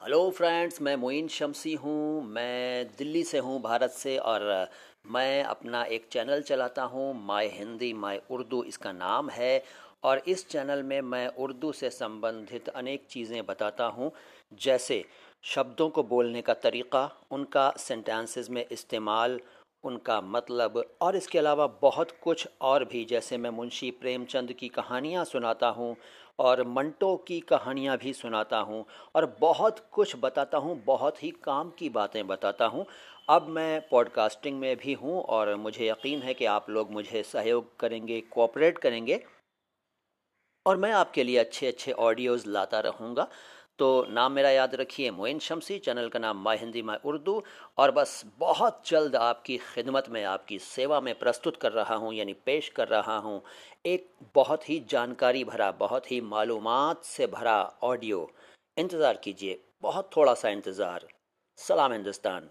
Hello friends मैं मोइन शमसी हूँ। मैं दिल्ली से हूँ, भारत से, और मैं अपना एक चैनल चलाता हूँ, माय हिंदी, माय उर्दू, इसका नाम है। और इस चैनल में मैं उर्दू से संबंधित अनेक चीज़ें बताता हूँ, जैसे शब्दों को बोलने का तरीक़ा, उनका सेंटेंसेस में इस्तेमाल उनका मतलब। और इसके अलावा बहुत कुछ और भी, जैसे मैं मुंशी प्रेमचंद की कहानियाँ सुनाता हूँ और मंटो की कहानियाँ भी सुनाता हूँ और बहुत कुछ बताता हूँ, बहुत ही काम की बातें बताता हूँ। अब मैं पॉडकास्टिंग में भी हूँ और मुझे यकीन है कि आप लोग मुझे सहयोग करेंगे कोऑपरेट करेंगे और मैं आपके लिए अच्छे अच्छे ऑडियोज़ लाता रहूँगा। तो नाम मेरा याद रखिए, मोइन शमसी, चैनल का नाम माई हिंदी माई उर्दू। और बस बहुत जल्द आपकी खिदमत में, आपकी सेवा में प्रस्तुत कर रहा हूँ, यानी पेश कर रहा हूँ, एक बहुत ही जानकारी भरा, बहुत ही मालूम से भरा ऑडियो। इंतज़ार कीजिए, बहुत थोड़ा सा इंतज़ार। सलाम हिंदुस्तान।